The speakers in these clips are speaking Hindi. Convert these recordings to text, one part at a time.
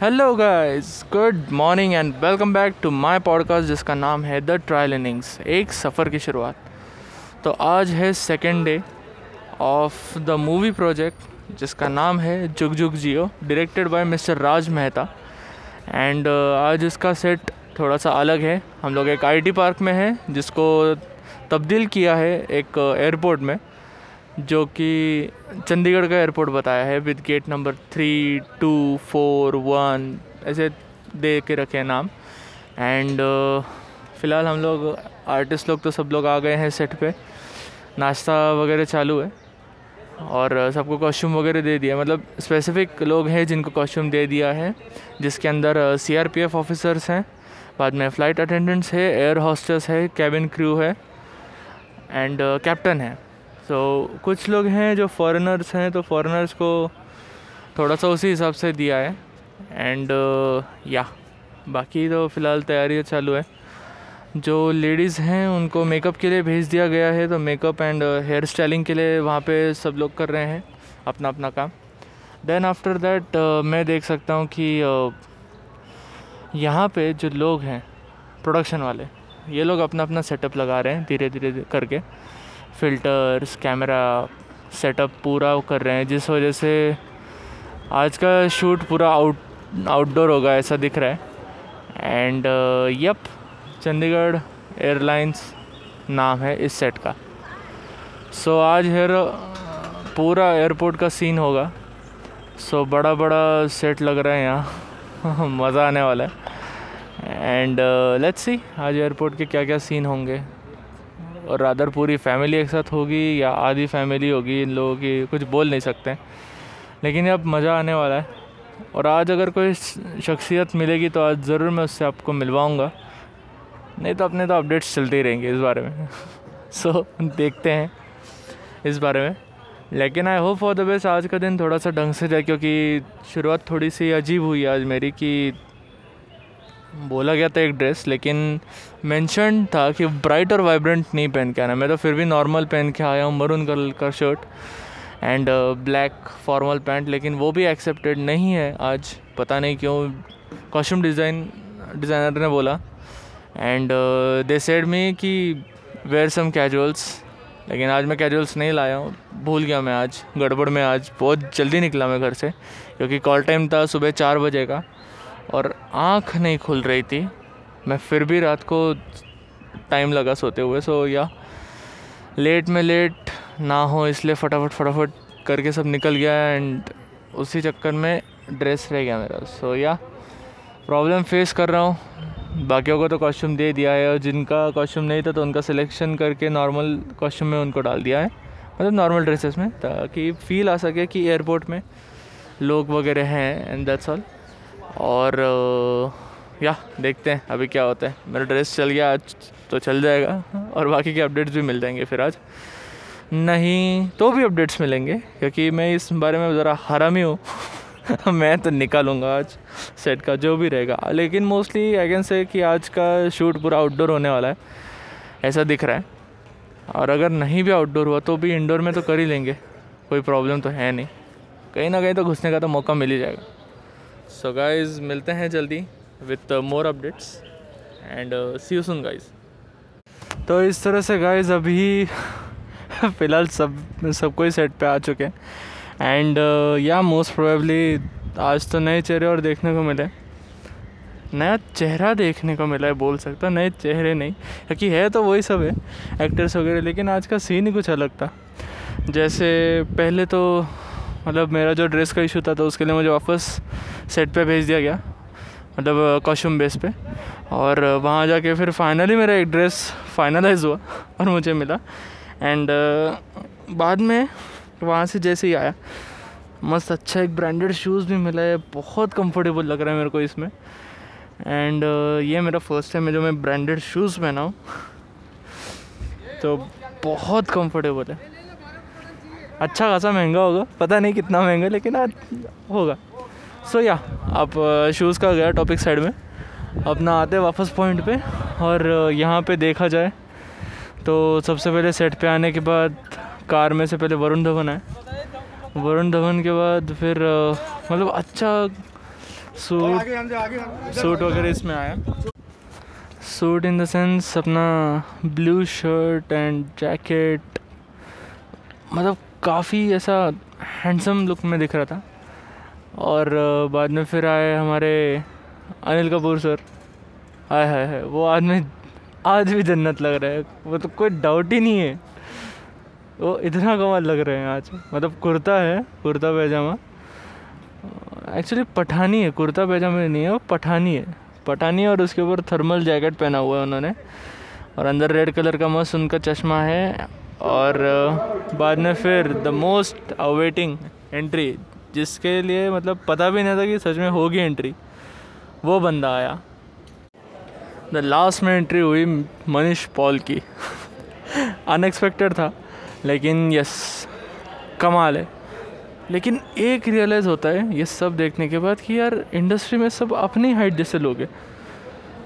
Hello guys good morning and welcome back to my podcast जिसका नाम है द ट्रायल इनिंग्स एक सफ़र की शुरुआत। तो आज है second day of the movie project जिसका नाम है Jug Jugg Jeeyo directed by mister Raj Mehta and आज इसका सेट थोड़ा सा अलग है। हम लोग एक आईटी पार्क में हैं, जिसको तब्दील किया है एक एयरपोर्ट में। जो कि चंडीगढ़ का एयरपोर्ट बताया है with gate number three two four one ऐसे दे के रखे नाम। एंड फ़िलहाल हम लोग आर्टिस्ट लोग तो सब लोग आ गए हैं सेट पे। नाश्ता वगैरह चालू है। और सबको कॉस्ट्यूम वगैरह दे दिया। मतलब स्पेसिफिक लोग हैं जिनको कॉस्ट्यूम दे दिया है, जिसके अंदर C R P F officers हैं। बाद में फ़्लाइट अटेंडेंट्स है एयर हॉस्टेस है कैबिन क्रू है। एंड कैप्टन है। तो कुछ लोग हैं जो फॉरेनर्स हैं तो फॉरेनर्स को थोड़ा सा उसी हिसाब से दिया है। एंड या बाकी तो फ़िलहाल तैयारी चालू है। जो लेडीज़ हैं उनको मेकअप के लिए भेज दिया गया है तो मेकअप एंड हेयर स्टाइलिंग के लिए वहाँ पे सब लोग कर रहे हैं अपना अपना काम देन आफ्टर दैट मैं देख सकता हूँ कि uh, यहाँ पे जो लोग हैं प्रोडक्शन वाले ये लोग अपना अपना सेटअप लगा रहे हैं धीरे धीरे करके। फ़िल्टर्स कैमरा सेटअप पूरा कर रहे हैं जिस वजह से आज का शूट पूरा आउट आउटडोर होगा ऐसा दिख रहा है। And yup uh, Chandigarh airlines नाम है इस सेट का। सो so, आज हेर पूरा एयरपोर्ट का सीन होगा। सो so, बड़ा बड़ा सेट लग रहा है यहाँ। मज़ा आने वाला है। एंड लेट्स सी आज एयरपोर्ट के क्या क्या सीन होंगे। और रादर पूरी फैमिली एक साथ होगी या आधी फैमिली होगी इन लोगों की कुछ बोल नहीं सकते। लेकिन अब मज़ा आने वाला है। और आज अगर कोई शख्सियत मिलेगी तो आज ज़रूर मैं उससे आपको मिलवाऊँगा। नहीं तो अपने तो अपडेट्स चलते ही रहेंगे इस बारे में। सो so, देखते हैं इस बारे में। लेकिन I hope for the best आज का दिन थोड़ा सा ढंग से जाए क्योंकि शुरुआत थोड़ी सी अजीब हुई आज मेरी कि बोला गया था एक ड्रेस लेकिन मैंशन था कि ब्राइट और वाइब्रेंट नहीं पहन के आना। मैं तो फिर भी नॉर्मल पहन के आया हूँ मरून कलर का shirt and black formal pant लेकिन वो भी एक्सेप्टेड नहीं है आज। पता नहीं क्यों कॉस्ट्यूम डिज़ाइन डिज़ाइनर ने बोला। एंड दे सेड मी कि वेयर सम कैजुअल्स लेकिन आज मैं कैजुअल्स नहीं लाया हूँ। भूल गया मैं आज, गड़बड़ में आज। बहुत जल्दी निकला मैं घर से, क्योंकि कॉल टाइम था सुबह चार बजे का। और आँख नहीं खुल रही थी। मैं फिर भी रात को टाइम लगा सोते हुए सो या, लेट में लेट ना हो, इसलिए फटाफट फटाफट करके सब निकल गया एंड उसी चक्कर में ड्रेस रह गया मेरा। सो या प्रॉब्लम फेस कर रहा हूँ। बाकियों को तो कॉस्ट्यूम दे दिया है और जिनका कॉस्ट्यूम नहीं था तो उनका सिलेक्शन करके नॉर्मल कॉस्ट्यूम में उनको डाल दिया है। मतलब नॉर्मल ड्रेसेस में, ताकि फील आ सके कि एयरपोर्ट में लोग वगैरह हैं एंड दैट्स ऑल और या, देखते हैं, अभी क्या होता है। मेरा ड्रेस चल गया, आज तो चल जाएगा, और बाकी के अपडेट्स भी मिल जाएँगे फिर आज। नहीं तो भी अपडेट्स मिलेंगे, क्योंकि मैं इस बारे में ज़रा हरम हरामी हूँ। मैं तो निकालूँगा आज सेट का, जो भी रहेगा। लेकिन मोस्टली आई कैन से कि आज का शूट पूरा आउटडोर होने वाला है। ऐसा दिख रहा है। और अगर नहीं भी आउटडोर हुआ तो भी इंडोर में तो कर ही लेंगे। कोई प्रॉब्लम तो है नहीं। कहीं ना कहीं तो घुसने का तो मौका मिल ही जाएगा। सो गाइज़ मिलते हैं जल्दी with more updates and see you soon guys तो इस तरह से गाइज़ अभी फ़िलहाल सब सब कोई सेट पे आ चुके हैं। एंड या मोस्ट प्रोबेबली आज तो नए चेहरे और देखने को मिले। नया चेहरा देखने को मिला है, बोल सकता नए चेहरे नहीं। क्योंकि है तो वही सब है एक्टर्स वगैरह, लेकिन आज का सीन ही कुछ अलग था। जैसे पहले तो मतलब मेरा जो ड्रेस का इशू था तो उसके लिए मुझे वापस सेट पे भेज दिया गया। मतलब कॉस्ट्यूम बेस पे। और वहाँ जाके फिर फाइनली मेरा एक ड्रेस फाइनलाइज हुआ और मुझे मिला। एंड बाद में वहाँ से जैसे ही आया, मस्त अच्छा एक ब्रांडेड शूज़ भी मिला है। बहुत कंफर्टेबल लग रहा है मेरे को इसमें। एंड ये मेरा फ़र्स्ट टाइम है जो मैं ब्रांडेड शूज़ पहना हूँ तो बहुत कंफर्टेबल है। अच्छा खासा महँगा होगा। पता नहीं कितना महँगा, लेकिन आज होगा। सो या आप शूज़ का गया टॉपिक साइड में। अपना आते वापस पॉइंट पे और यहाँ पे देखा जाए तो सबसे पहले सेट पे आने के बाद कार में से पहले वरुण धवन आए। वरुण धवन के बाद फिर मतलब अच्छा सूट सूट वगैरह इसमें आया। सूट इन द सेंस अपना ब्लू शर्ट एंड जैकेट मतलब काफ़ी ऐसा हैंडसम लुक में दिख रहा था। और बाद में फिर आए हमारे Anil Kapoor sir. Hi hi hi, वो आदमी आज भी जन्नत लग रहा है। वो तो कोई डाउट ही नहीं है। वो इतना कमाल लग रहे हैं आज। मतलब कुर्ता है, कुर्ता पैजामा। एक्चुअली पठानी है, कुर्ता पैजामा नहीं है, वो पठानी है। पठानी और उसके ऊपर थर्मल जैकेट पहना हुआ है उन्होंने। और अंदर रेड कलर का मस्त उनका चश्मा है। और बाद में फिर द मोस्ट अवेटिंग एंट्री जिसके लिए मतलब पता भी नहीं था कि सच में होगी एंट्री वो बंदा आया। द लास्ट में एंट्री हुई मनीष पॉल की। अनएक्सपेक्टेड था, लेकिन यस कमाल है। लेकिन एक रियलाइज़ होता है, ये सब देखने के बाद कि यार इंडस्ट्री में सब अपनी हाइट जैसे लोग हैं।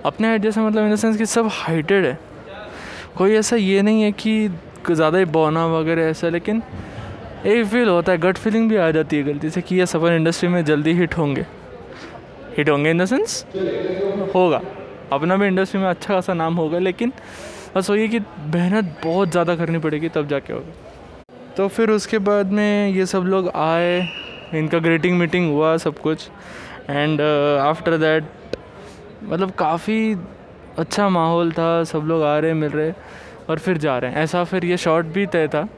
अपने हाइट जैसे मतलब इन द सेंस कि सब हाइटेड है। कोई ऐसा ये नहीं है कि ज़्यादा ही बौना वगैरह ऐसा, लेकिन एक फील होता है गट फीलिंग भी आ जाती है गलती से कि ये सफ़र इंडस्ट्री में जल्दी हिट होंगे। हिट होंगे इन द सेंस होगा। अपना भी इंडस्ट्री में अच्छा खासा नाम होगा, लेकिन बस वही कि मेहनत बहुत ज़्यादा करनी पड़ेगी तब जाके होगा। तो फिर उसके बाद में ये सब लोग आए, इनका ग्रेटिंग मीटिंग हुआ सब कुछ। एंड आफ्टर दैट मतलब काफ़ी अच्छा माहौल था, सब लोग आ रहे, मिल रहे और फिर जा रहे हैं। ऐसा फिर ये शॉट भी तय था।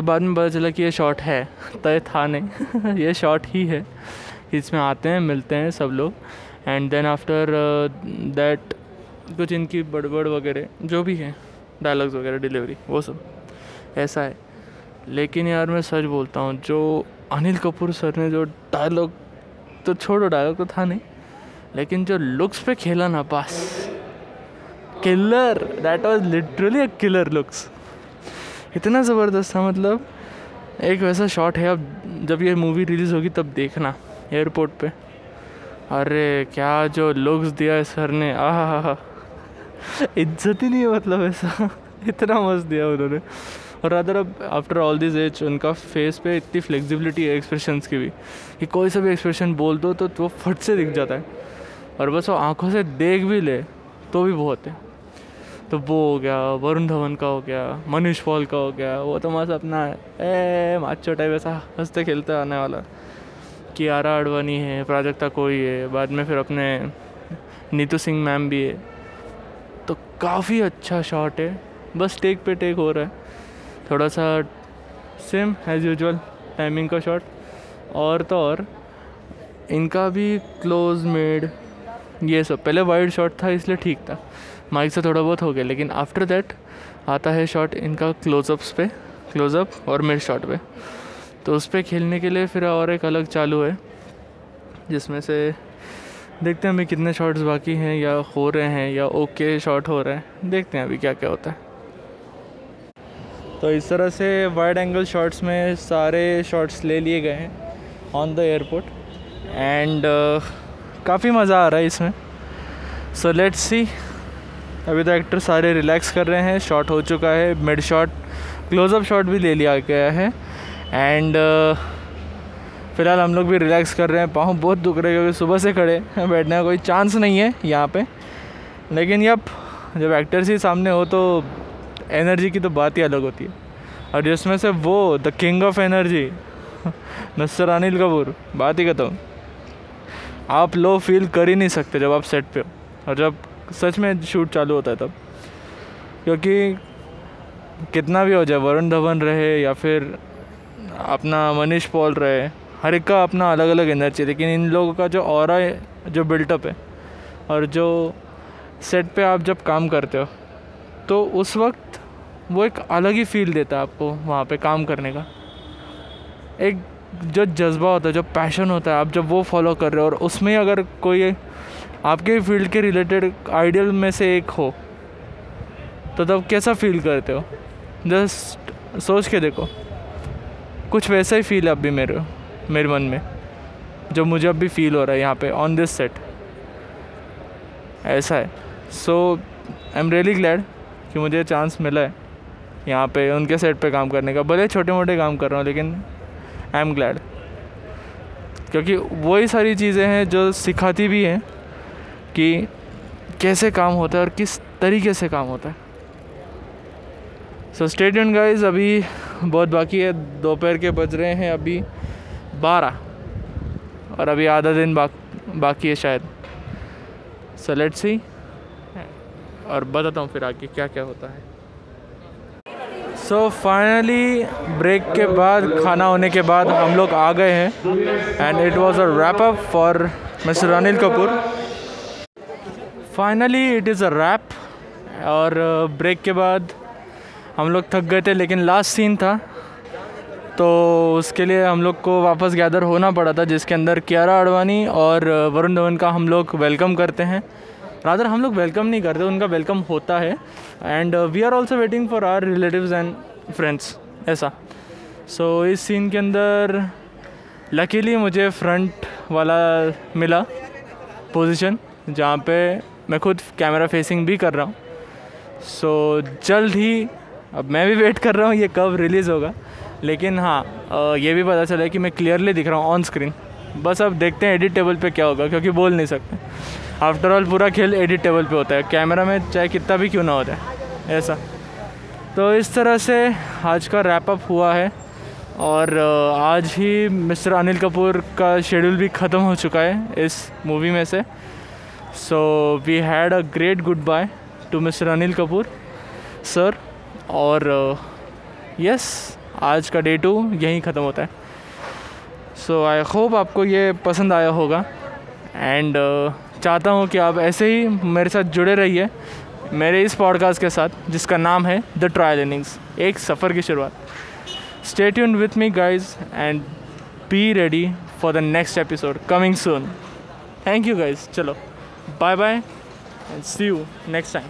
तो बाद में पता चला कि ये शॉट है। तय था नहीं। ये शॉट ही है। इसमें आते हैं, मिलते हैं सब लोग। एंड देन आफ्टर दैट कुछ इनकी बड़बड़ वगैरह, जो भी है डायलॉग्स वगैरह डिलीवरी वो सब, ऐसा है। लेकिन यार मैं सच बोलता हूँ, जो अनिल कपूर सर ने जो डायलॉग तो छोड़ो डायलॉग तो था नहीं। लेकिन जो लुक्स पे खेला ना पास killer that was literally a killer looks इतना ज़बरदस्त था मतलब एक वैसा शॉट है, अब जब ये मूवी रिलीज़ होगी तब देखना एयरपोर्ट पे। अरे, क्या जो लुक्स दिया है सर ने, आह इज़्ज़त ही नहीं है मतलब ऐसा। इतना मस्त दिया उन्होंने। और अदर अब आफ्टर ऑल दिस एज उनका फेस पे इतनी फ्लेक्सिबिलिटी है एक्सप्रेशंस की भी, कि कोई सा भी एक्सप्रेशन बोल दो तो वो फट से दिख जाता है। और बस वो आँखों से देख भी ले तो भी बहुत है। तो वो हो गया, वरुण धवन का हो गया, मनीष पॉल का हो गया, वो तो मस्त अपना ए, माचो टाइप ऐसा हँसते खेलते आने वाला। कि आरा अडवाणी है, प्राजक्ता कोई है, बाद में फिर अपने नीतू सिंह मैम भी है। तो काफ़ी अच्छा शॉट है, बस टेक पे टेक हो रहा है। थोड़ा सा सेम एज यूजल टाइमिंग का शॉट और तो और, इनका भी क्लोज मेड ये सब। पहले वाइड शॉट था, इसलिए ठीक था। माइक से थोड़ा बहुत हो गया, लेकिन आफ्टर दैट आता है शॉट इनका क्लोजअप्स पे क्लोज़अप और मिड शॉट पे। तो उस पर खेलने के लिए फिर और एक अलग चालू है, जिसमें से देखते हैं अभी कितने शॉट्स बाकी हैं, या हो रहे हैं, या ओके शॉट हो रहे हैं। देखते हैं अभी क्या क्या होता है। तो इस तरह से वाइड एंगल शॉट्स में सारे शॉट्स ले लिए गए हैं ऑन द एयरपोर्ट एंड काफ़ी मज़ा आ रहा है इसमें। सो लेट्स सी अभी तो एक्टर सारे रिलैक्स कर रहे हैं शॉट हो चुका है मिड शॉट क्लोज़अप शॉट भी ले लिया गया है। एंड uh, फ़िलहाल हम लोग भी रिलैक्स कर रहे हैं पाँव बहुत दुख रहे क्योंकि सुबह से खड़े बैठने का कोई चांस नहीं है यहाँ पे। लेकिन यप जब एक्टर्स ही सामने हो तो एनर्जी की तो बात ही अलग होती है। और जिसमें से वो the king of energy mister Anil Kapoor बात ही कहता हूँ आप लो फील कर ही नहीं सकते जब आप सेट पे हो। और जब सच में शूट चालू होता है तब। क्योंकि कितना भी हो जाए, वरुण धवन रहे या फिर अपना मनीष पॉल रहे, हर एक का अपना अलग अलग एनर्जी लेकिन इन लोगों का जो और जो बिल्टअप है और जो सेट पे आप जब काम करते हो तो उस वक्त वो एक अलग ही फील देता है आपको वहाँ पे काम करने का। एक जो जज्बा होता है, जो पैशन होता है, आप जब वो फॉलो कर रहे हो और उसमें अगर कोई आपके फ़ील्ड के रिलेटेड आइडियल में से एक हो तो तब कैसा फील करते हो? जस्ट सोच के देखो। कुछ वैसा ही फील है अभी मेरे मेरे मन में, जो मुझे अभी फील हो रहा है यहाँ पे ऑन दिस सेट ऐसा है। So I am really glad कि मुझे चांस मिला है यहाँ पे, उनके सेट पे काम करने का। भले छोटे मोटे काम कर रहा हूँ, लेकिन आई एम ग्लैड क्योंकि वही सारी चीज़ें हैं जो सिखाती भी हैं कि कैसे काम होता है और किस तरीके से काम होता है। सो स्टेडियम गाइज़ अभी बहुत बाकी है। दोपहर के बज रहे हैं अभी बारह। और अभी आधा दिन बा, बाकी है शायद। सो लेट सी और बताता हूँ फिर आगे क्या क्या होता है। सो फाइनली ब्रेक के बाद खाना होने के बाद हम लोग आ गए हैं। And it was a wrap up for mister Anil Kapoor finally it is a wrap और ब्रेक uh, के बाद हम लोग थक गए थे लेकिन लास्ट सीन था। तो उसके लिए हम लोग को वापस गैदर होना पड़ा था जिसके अंदर कियारा अडवाणी और uh, वरुण धवन का हम लोग वेलकम करते हैं। रादर हम लोग वेलकम नहीं करते उनका वेलकम होता है। And we are also waiting for our relatives and friends ऐसा। सो so, इस सीन के अंदर लकीली मुझे फ्रंट वाला मिला पोजीशन जहाँ पे मैं खुद कैमरा फेसिंग भी कर रहा हूँ। सो so, जल्द ही अब मैं भी वेट कर रहा हूँ ये कब रिलीज़ होगा। लेकिन हाँ ये भी पता चला कि मैं क्लियरली दिख रहा हूँ ऑन स्क्रीन बस अब देखते हैं एडिट टेबल पे क्या होगा क्योंकि बोल नहीं सकते। आफ्टर ऑल पूरा खेल एडिट टेबल पे होता है। कैमरा में चाहे कितना भी क्यों ना होता है। ऐसा। तो इस तरह से आज का रैप अप हुआ है। और आज ही मिस्टर अनिल कपूर का शेड्यूल भी ख़त्म हो चुका है इस मूवी में से। We had a great goodbye to mister Anil Kapoor sir और यस uh, आज का डे टू यहीं ख़त्म होता है। सो आई होप आपको ये पसंद आया होगा। एंड uh, चाहता हूँ कि आप ऐसे ही मेरे साथ जुड़े रहिए मेरे इस पॉडकास्ट के साथ जिसका नाम है द ट्रायल इनिंग्स एक सफ़र की शुरुआत। Stay tune with me guys and be ready for the next episode coming soon thank you guys चलो। Bye bye and see you next time